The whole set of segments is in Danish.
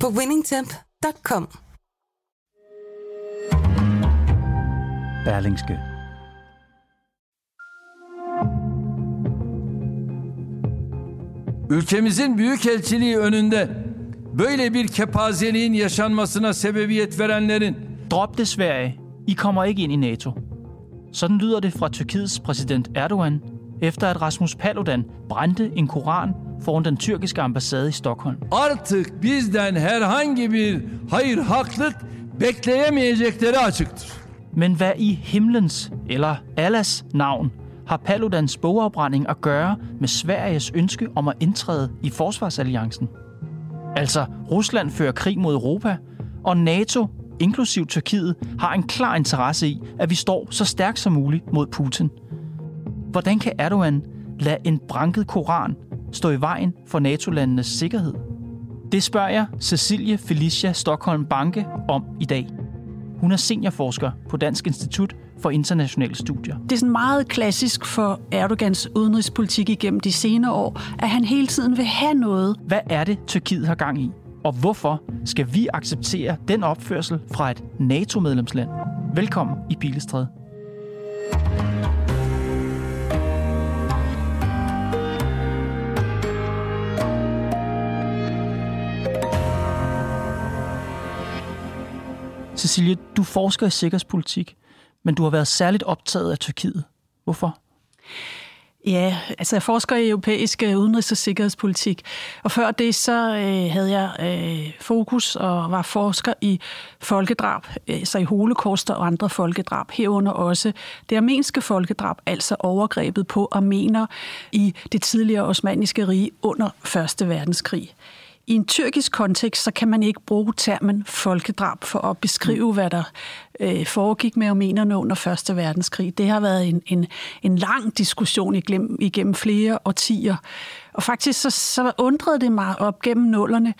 på winningtemp.com. Berlingske. Ülkemizin büyükelçiliği önünde böyle bir kepazeliğin yaşanmasına sebebiyet verenlerin Drop det Sverige. I kommer ikke ind i NATO. Sådan lyder det fra Tyrkiets præsident Erdogan, efter at Rasmus Paludan brændte en koran foran den tyrkiske ambassade i Stockholm. artık bizden herhangi bir hayır haklık bekleyemeyecekleri açıktır. Men hvad i himlens eller Allahs navn har Paludans bogafbrænding at gøre med Sveriges ønske om at indtræde i forsvarsalliancen? Altså, Rusland fører krig mod Europa, og NATO, inklusiv Tyrkiet, har en klar interesse i, at vi står så stærkt som muligt mod Putin. Hvordan kan Erdogan lade en branket koran stå i vejen for NATO-landenes sikkerhed? Det spørger jeg Cecilie Felicia Stockholm Banke om i dag. Hun er seniorforsker på Dansk Institut for Internationale Studier. Det er sådan meget klassisk for Erdogans udenrigspolitik igennem de senere år, at han hele tiden vil have noget. Hvad er det, Tyrkiet har gang i? Og hvorfor skal vi acceptere den opførsel fra et NATO-medlemsland? Velkommen i Pilestræde. Silje, du forsker i sikkerhedspolitik, men du har været særligt optaget af Tyrkiet. Hvorfor? Ja, altså jeg forsker i europæisk øh, udenrigs- og sikkerhedspolitik, og før det så øh, havde jeg øh, fokus og var forsker i folkedrab, øh, så i holocaust og andre folkedrab, herunder også det armenske folkedrab, altså overgrebet på armener i det tidligere osmaniske rige under 1. verdenskrig. I en tyrkisk kontekst, så kan man ikke bruge termen folkedrab for at beskrive, hvad der øh, foregik med armenerne under 1. verdenskrig. Det har været en, en, en lang diskussion igennem, igennem flere årtier. Og faktisk så, så undrede det mig op gennem nullerne,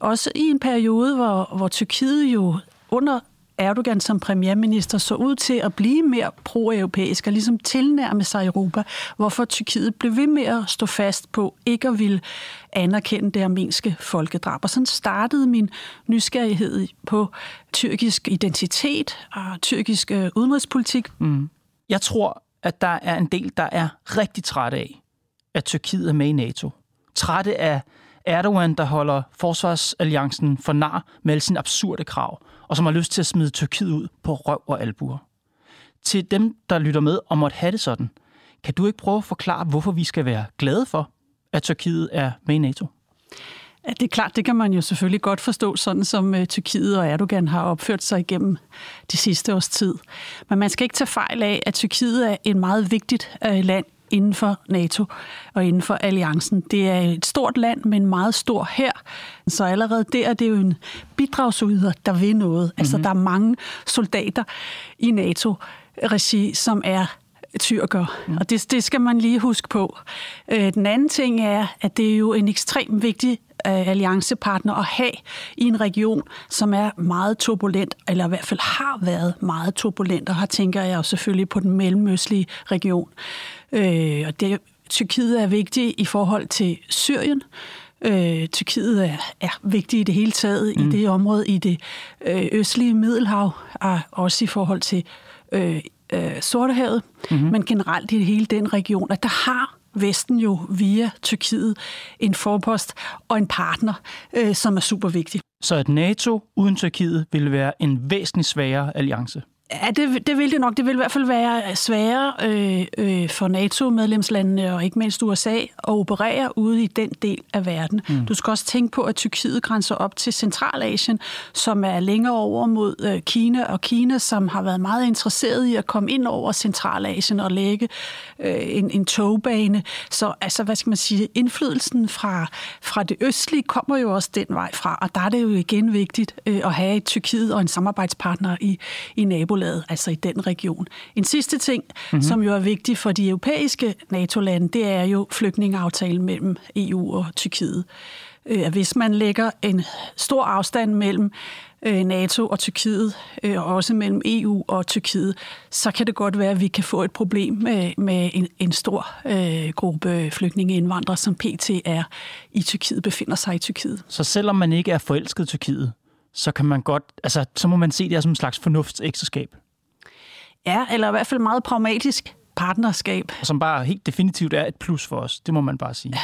også i en periode, hvor, hvor Tyrkiet jo under Erdogan som premierminister så ud til at blive mere pro-europæisk og ligesom tilnærme sig Europa, hvorfor Tyrkiet blev ved med at stå fast på ikke at ville anerkende det armenske folkedrab. Og sådan startede min nysgerrighed på tyrkisk identitet og tyrkisk øh, udenrigspolitik. Mm. Jeg tror, at der er en del, der er rigtig trætte af, at Tyrkiet er med i NATO. Trætte af Erdogan, der holder forsvarsalliancen for nar med alle sine absurde krav, og som har lyst til at smide Tyrkiet ud på røv og albuer. Til dem, der lytter med og måtte have det sådan, kan du ikke prøve at forklare, hvorfor vi skal være glade for, at Tyrkiet er med i NATO? Ja, det er klart, det kan man jo selvfølgelig godt forstå, sådan som uh, Tyrkiet og Erdogan har opført sig igennem de sidste års tid. Men man skal ikke tage fejl af, at Tyrkiet er et meget vigtigt uh, land inden for NATO og inden for alliancen. Det er et stort land med en meget stor hær, så allerede der er det jo en bidragsyder, der vil noget. Mm-hmm. Altså, der er mange soldater i NATO-regi, som er tyrker, mm. og det, det skal man lige huske på. Øh, den anden ting er, at det er jo en ekstremt vigtig øh, alliancepartner at have i en region, som er meget turbulent, eller i hvert fald har været meget turbulent, og her tænker jeg jo selvfølgelig på den mellemøstlige region. Øh, og det, Tyrkiet er vigtig i forhold til Syrien. Øh, Tyrkiet er, er vigtig i det hele taget mm. i det område, i det øh, østlige Middelhav, og også i forhold til øh, øh, Sortehavet, mm-hmm. men generelt i hele den region, at der har Vesten jo via Tyrkiet en forpost og en partner, øh, som er super vigtig. Så at NATO uden Tyrkiet ville være en væsentlig svagere alliance? Ja, det, det vil det nok. Det vil i hvert fald være sværere øh, øh, for NATO-medlemslandene og ikke mindst USA at operere ude i den del af verden. Mm. Du skal også tænke på, at Tyrkiet grænser op til Centralasien, som er længere over mod øh, Kina, og Kina, som har været meget interesseret i at komme ind over Centralasien og lægge øh, en, en togbane. Så altså, hvad skal man sige, indflydelsen fra, fra det østlige kommer jo også den vej fra, og der er det jo igen vigtigt øh, at have et Tyrkiet og en samarbejdspartner i, i nabolaget, altså i den region. En sidste ting, mm-hmm. som jo er vigtig for de europæiske NATO-lande, det er jo flygtningeaftalen mellem EU og Tyrkiet. Øh, hvis man lægger en stor afstand mellem øh, NATO og Tyrkiet, øh, og også mellem EU og Tyrkiet, så kan det godt være, at vi kan få et problem med, med en, en stor øh, gruppe flygtningeindvandrere, som PT er i Tyrkiet, befinder sig i Tyrkiet. Så selvom man ikke er forelsket i Tyrkiet, så kan man godt, altså, så må man se det som en slags fornuftsekseskab. Ja, eller i hvert fald meget pragmatisk partnerskab. Som bare helt definitivt er et plus for os, det må man bare sige.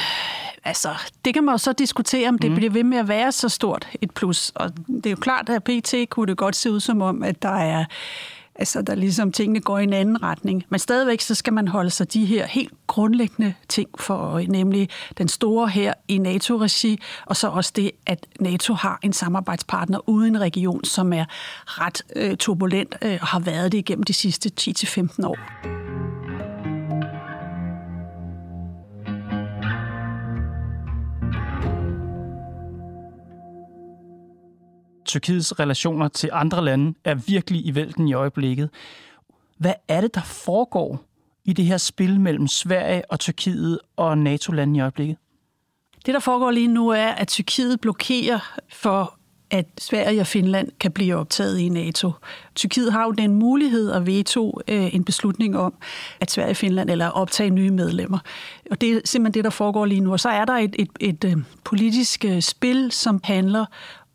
Altså, det kan man jo så diskutere, om det mm. bliver ved med at være så stort et plus. Og det er jo klart, at PT kunne det godt se ud som om, at der er Altså, der ligesom tingene går i en anden retning. Men stadigvæk så skal man holde sig de her helt grundlæggende ting for øje, nemlig den store her i NATO-regi, og så også det, at NATO har en samarbejdspartner uden en region, som er ret øh, turbulent øh, og har været det igennem de sidste 10-15 år. Tyrkiets relationer til andre lande er virkelig i vælten i øjeblikket. Hvad er det, der foregår i det her spil mellem Sverige og Tyrkiet og NATO-landene i øjeblikket? Det, der foregår lige nu, er, at Tyrkiet blokerer for at Sverige og Finland kan blive optaget i NATO. Tyrkiet har jo den mulighed at veto øh, en beslutning om, at Sverige og Finland eller optage nye medlemmer. Og det er simpelthen det, der foregår lige nu. Og så er der et, et, et, øh, politisk øh, spil, som handler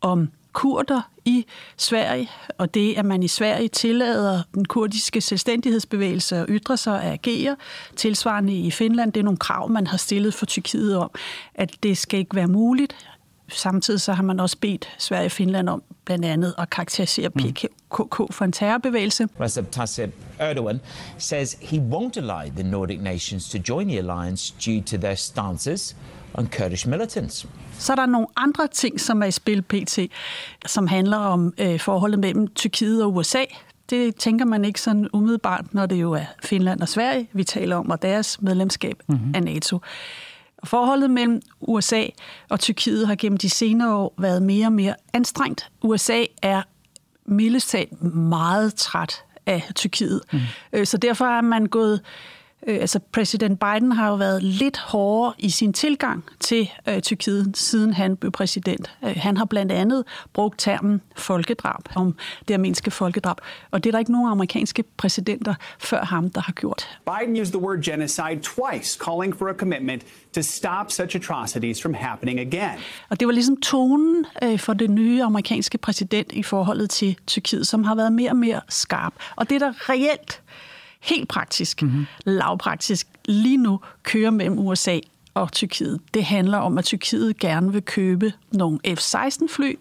om kurder i Sverige, og det, at man i Sverige tillader den kurdiske selvstændighedsbevægelse at ytre sig og agere. Tilsvarende i Finland, det er nogle krav, man har stillet for Tyrkiet om, at det skal ikke være muligt. Samtidig så har man også bedt Sverige og Finland om blandt andet at karakterisere PKK for en terrorbevægelse. Recep Tayyip Erdogan says he won't allow the Nordic nations to join the alliance due to their stances on Kurdish militants. Så er der nogle andre ting, som er i spil pt., som handler om øh, forholdet mellem Tyrkiet og USA. Det tænker man ikke sådan umiddelbart, når det jo er Finland og Sverige, vi taler om, og deres medlemskab mm-hmm. af NATO. Forholdet mellem USA og Tyrkiet har gennem de senere år været mere og mere anstrengt. USA er mildest meget træt af Tyrkiet. Mm. Så derfor er man gået Øh, altså præsident Biden har jo været lidt hårdere i sin tilgang til øh, Tyrkiet, siden han blev præsident. Øh, han har blandt andet brugt termen folkedrab om det armenske folkedrab, og det er der ikke nogen amerikanske præsidenter før ham, der har gjort. Biden used the word genocide twice, calling for a commitment to stop such atrocities from happening again. Og det var ligesom tonen øh, for den nye amerikanske præsident i forholdet til Tyrkiet, som har været mere og mere skarp. Og det, der reelt helt praktisk, mm-hmm. lavpraktisk, lige nu kører mellem USA og Tyrkiet. Det handler om, at Tyrkiet gerne vil købe nogle F-16-fly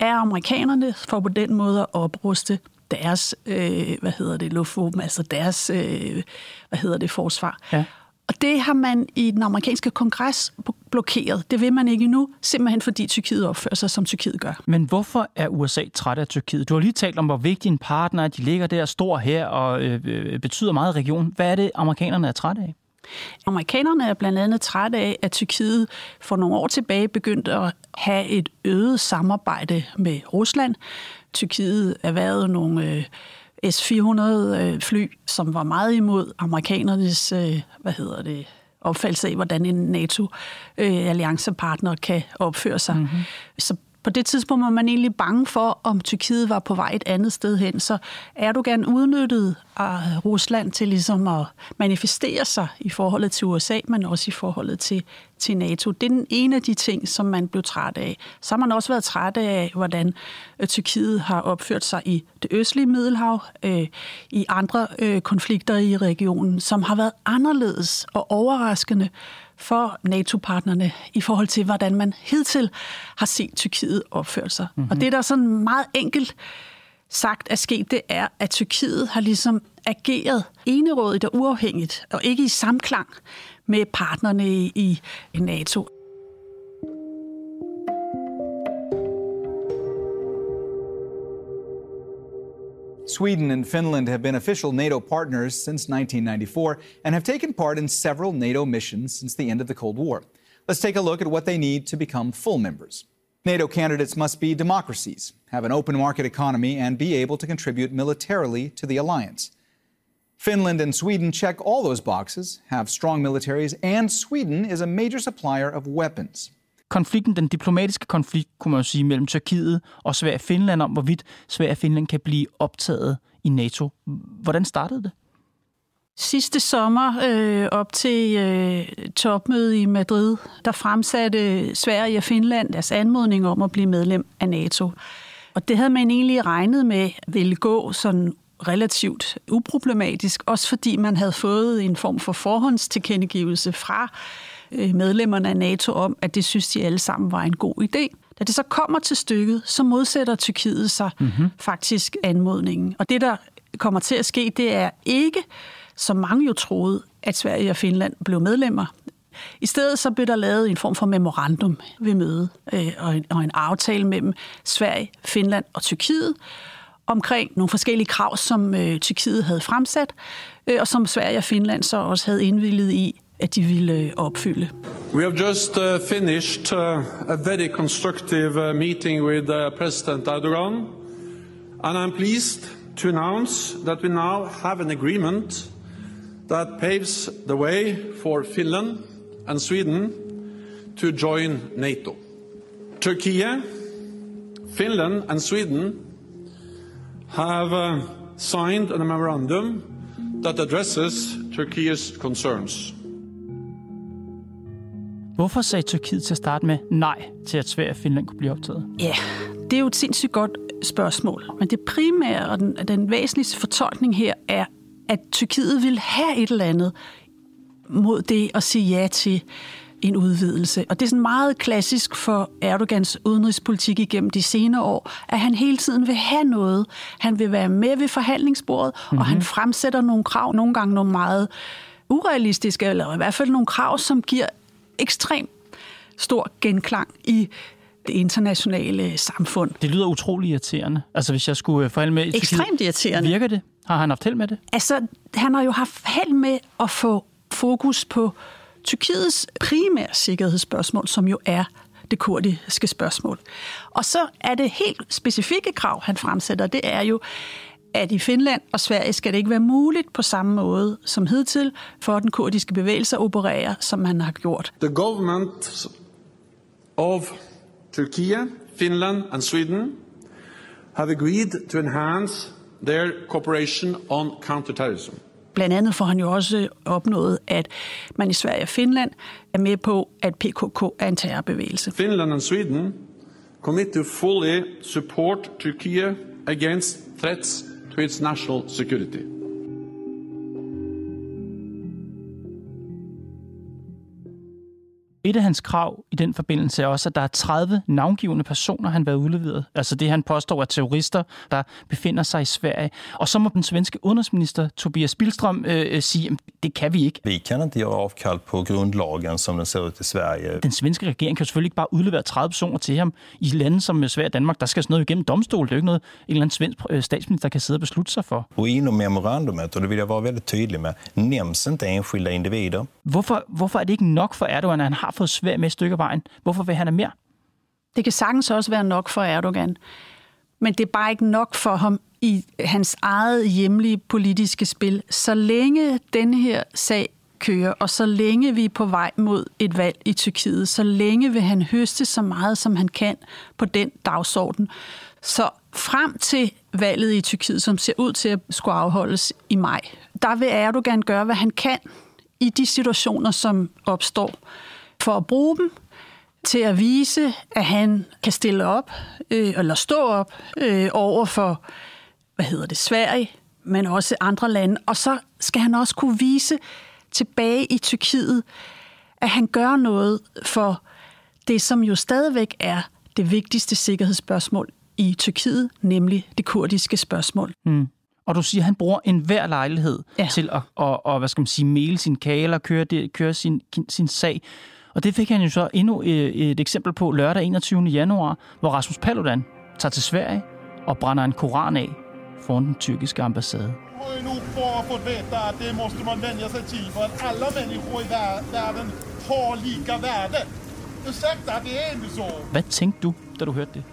af amerikanerne, for på den måde at opruste deres, øh, hvad hedder det, luftvåben, altså deres, øh, hvad hedder det, forsvar. Ja. Og det har man i den amerikanske kongres blokeret. Det vil man ikke endnu, simpelthen fordi Tyrkiet opfører sig, som Tyrkiet gør. Men hvorfor er USA træt af Tyrkiet? Du har lige talt om, hvor vigtig en partner er. De ligger der, stor her og øh, øh, betyder meget i regionen. Hvad er det, amerikanerne er trætte af? Amerikanerne er blandt andet trætte af, at Tyrkiet for nogle år tilbage begyndte at have et øget samarbejde med Rusland. Tyrkiet erhvervede nogle øh, S-400-fly, øh, som var meget imod amerikanernes, øh, hvad hedder det, opfattelse af, hvordan en NATO-alliancepartner kan opføre sig. Mm-hmm. Så på det tidspunkt var man egentlig bange for, om Tyrkiet var på vej et andet sted hen. Så Erdogan udnyttede af Rusland til ligesom at manifestere sig i forholdet til USA, men også i forholdet til, til NATO. Det er den ene af de ting, som man blev træt af. Så har man også været træt af, hvordan øh, Tyrkiet har opført sig i det østlige Middelhav, øh, i andre øh, konflikter i regionen, som har været anderledes og overraskende for NATO-partnerne i forhold til, hvordan man hidtil har set Tyrkiet opføre sig. Mm-hmm. Og det er der sådan meget enkelt sagt er sket, det er, at Tyrkiet har ligesom ageret enerådigt og uafhængigt, og ikke i samklang med partnerne i, i NATO. Sweden and Finland have been official NATO partners since 1994 and have taken part in several NATO missions since the end of the Cold War. Let's take a look at what they need to become full members. NATO candidates must be democracies, have an open market economy, and be able to contribute militarily to the alliance. Finland and Sweden check all those boxes, have strong militaries, and Sweden is a major supplier of weapons. Konflikten, den diplomatiske konflikt, kunne man jo sige, mellem Tyrkiet og Sverige og Finland om, hvorvidt Sverige og Finland kan blive optaget i NATO. Hvordan startede det? Sidste sommer øh, op til øh, topmødet i Madrid, der fremsatte Sverige og Finland deres anmodning om at blive medlem af NATO. Og det havde man egentlig regnet med ville gå sådan relativt uproblematisk, også fordi man havde fået en form for forhåndstilkendegivelse fra medlemmerne af NATO om, at det synes de alle sammen var en god idé. Da det så kommer til stykket, så modsætter Tyrkiet sig mm-hmm. faktisk anmodningen. Og det, der kommer til at ske, det er ikke, som mange jo troede, at Sverige og Finland blev medlemmer. I stedet så blev der lavet en form for memorandum ved mødet, øh, og, en, og en aftale mellem Sverige, Finland og Tyrkiet omkring nogle forskellige krav, som øh, Tyrkiet havde fremsat, øh, og som Sverige og Finland så også havde indvillet i at de ville øh, opfylde. We have just uh, finished uh, a very constructive uh, meeting with uh, President Erdogan, and I'm pleased to announce that we now have an agreement that paves the way for Finland and Sweden to join NATO. Turkey, Finland, and Sweden have uh, signed a memorandum that addresses Turkey's concerns. Hvorfor sagde Tyrkiet til at starte med nej til, at Sverige og Finland kunne blive optaget? Ja, det er jo et sindssygt godt spørgsmål. Men det primære og den, den væsentligste fortolkning her er, at Tyrkiet vil have et eller andet mod det at sige ja til en udvidelse. Og det er sådan meget klassisk for Erdogans udenrigspolitik igennem de senere år, at han hele tiden vil have noget. Han vil være med ved forhandlingsbordet, mm-hmm. og han mhm. fremsætter nogle krav, nogle gange nogle meget urealistiske, eller i hvert fald nogle krav, som giver ekstrem stor genklang i det internationale samfund. Det lyder utrolig irriterende. Altså, hvis jeg skulle øh, forhandle med... Ekstremt irriterende. Virker det? Har han haft held med det? Altså, han har jo haft held med at få fokus på Tyrkiets primære sikkerhedsspørgsmål, som jo er det kurdiske spørgsmål. Og så er det helt specifikke krav, han fremsætter, det er jo, at i Finland og Sverige skal det ikke være muligt på samme måde som hidtil for den kurdiske bevægelse at operere, som man har gjort. The government of Turkey, Finland and Sweden have agreed to enhance their cooperation on counterterrorism. Blandt andet får han jo også opnået, at man i Sverige og Finland er med på, at PKK er en terrorbevægelse. Finland and Sweden commit to fully support Turkey against threats creates national security. Et af hans krav i den forbindelse er også, at der er 30 navngivende personer, han har været udleveret. Altså det, han påstår er terrorister, der befinder sig i Sverige. Og så må den svenske udenrigsminister Tobias Billström øh, sige, at det kan vi ikke. Vi kan ikke gøre afkald på grundlagen, som den ser ud i Sverige. Den svenske regering kan selvfølgelig ikke bare udlevere 30 personer til ham i lande som Sverige og Danmark. Der skal sådan noget igennem domstol. Det er jo ikke noget, en eller anden svensk øh, statsminister kan sidde og beslutte sig for. Og inom memorandumet, og det vil jeg være veldig tydelig med, nævnes ikke enskilde individer. Hvorfor, hvorfor er det ikke nok for Erdogan, at han har fået svært med et stykke vejen. Hvorfor vil han have mere? Det kan sagtens også være nok for Erdogan. Men det er bare ikke nok for ham i hans eget hjemlige politiske spil. Så længe den her sag kører, og så længe vi er på vej mod et valg i Tyrkiet, så længe vil han høste så meget, som han kan på den dagsorden. Så frem til valget i Tyrkiet, som ser ud til at skulle afholdes i maj, der vil Erdogan gøre, hvad han kan i de situationer, som opstår for at bruge dem til at vise, at han kan stille op, øh, eller stå op øh, over for, hvad hedder det, Sverige, men også andre lande. Og så skal han også kunne vise tilbage i Tyrkiet, at han gør noget for det, som jo stadigvæk er det vigtigste sikkerhedsspørgsmål i Tyrkiet, nemlig det kurdiske spørgsmål. Mm. Og du siger, at han bruger enhver lejlighed Ja. til at, at, at, hvad skal man sige, male sin kage eller køre, det, køre sin, sin sag. Og det fik han jo så endnu øh, et eksempel på lørdag 21. januar, hvor Rasmus Paludan tager til Sverige og brænder en koran af foran den tyrkiske ambassade. har ju nog bara fått veta att det måste man vänja sig till för att alla människor i vär- världen har lika värde. Ursäkta, det är inte så. Hvad tænkte du, da du hørte det?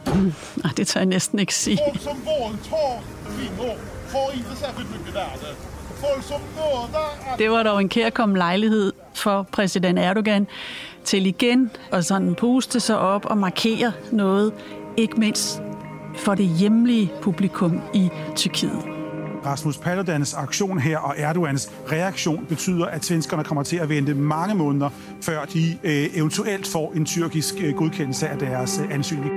Nej, det tør jeg næsten ikke sige. Folk som våldtar kvinnor har inte särskilt mycket värde. Folk som mördar... Det var dog en kærkommen lejlighed for præsident Erdogan til igen at sådan puste sig op og markere noget, ikke mindst for det hjemlige publikum i Tyrkiet. Rasmus Paludans aktion her og Erdogans reaktion betyder, at svenskerne kommer til at vente mange måneder, før de øh, eventuelt får en tyrkisk øh, godkendelse af deres øh, ansøgning.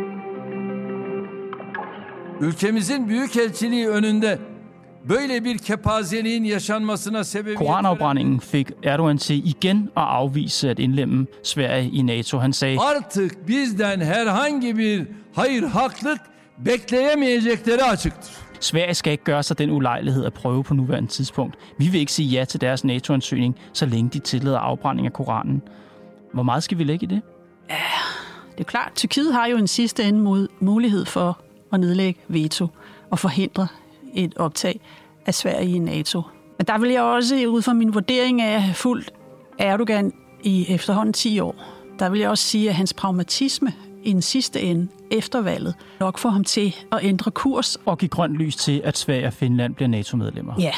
Ülkemizin büyükelçiliği önünde böyle bir kepazeliğin yaşanmasına sebebiyet Koranafbrændingen fik Erdogan til igen at afvise at indlemme Sverige i NATO. Han sagde, artık bizden herhangi bir hayır haklık bekleyemeyecekleri açıktır. Sverige skal ikke gøre sig den ulejlighed at prøve på nuværende tidspunkt. Vi vil ikke sige ja til deres NATO-ansøgning, så længe de tillader afbrænding af Koranen. Hvor meget skal vi lægge i det? Det er klart, Tyrkiet har jo en sidste ende mod mulighed for at nedlægge veto og forhindre et optag af Sverige i NATO. Men der vil jeg også, ud fra min vurdering af at have fulgt Erdogan i efterhånden 10 år, der vil jeg også sige, at hans pragmatisme i den sidste ende efter valget nok får ham til at ændre kurs. Og give grønt lys til, at Sverige og Finland bliver NATO-medlemmer. Ja.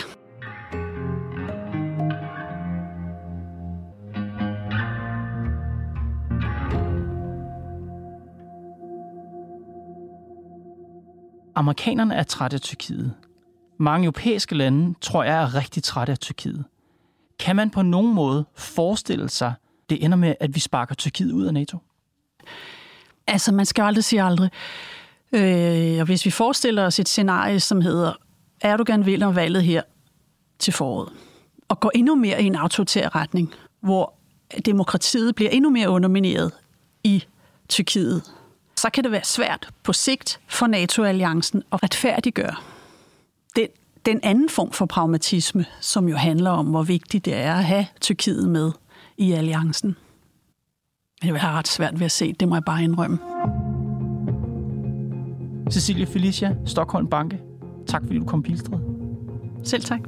Amerikanerne er trætte af Tyrkiet. Mange europæiske lande, tror jeg, er rigtig trætte af Tyrkiet. Kan man på nogen måde forestille sig, det ender med, at vi sparker Tyrkiet ud af NATO? Altså, man skal aldrig sige aldrig. Øh, og hvis vi forestiller os et scenarie, som hedder, Erdogan vinder valget her til foråret, og går endnu mere i en autoritær retning, hvor demokratiet bliver endnu mere undermineret i Tyrkiet, så kan det være svært på sigt for NATO-alliancen at retfærdiggøre den, den anden form for pragmatisme, som jo handler om, hvor vigtigt det er at have Tyrkiet med i alliancen. Men jeg vil have ret svært ved at se, det må jeg bare indrømme. Cecilia Felicia, Stockholm Banke. Tak fordi du kom Pilestred. Selv tak.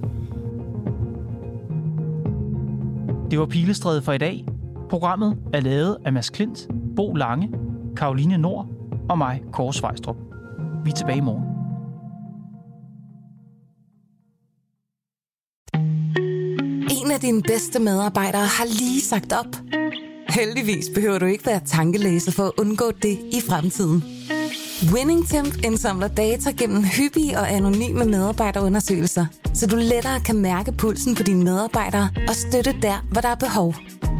Det var Pilestræde for i dag. Programmet er lavet af Mads Klint, Bo Lange, Karoline Nord og mig, Kåre Svejstrup. Vi er tilbage i morgen. En af dine bedste medarbejdere har lige sagt op. Heldigvis behøver du ikke være tankelæser for at undgå det i fremtiden. WinningTemp indsamler data gennem hyppige og anonyme medarbejderundersøgelser, så du lettere kan mærke pulsen på dine medarbejdere og støtte der, hvor der er behov.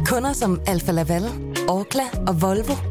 Kunder som Alfa Laval, Orkla og Volvo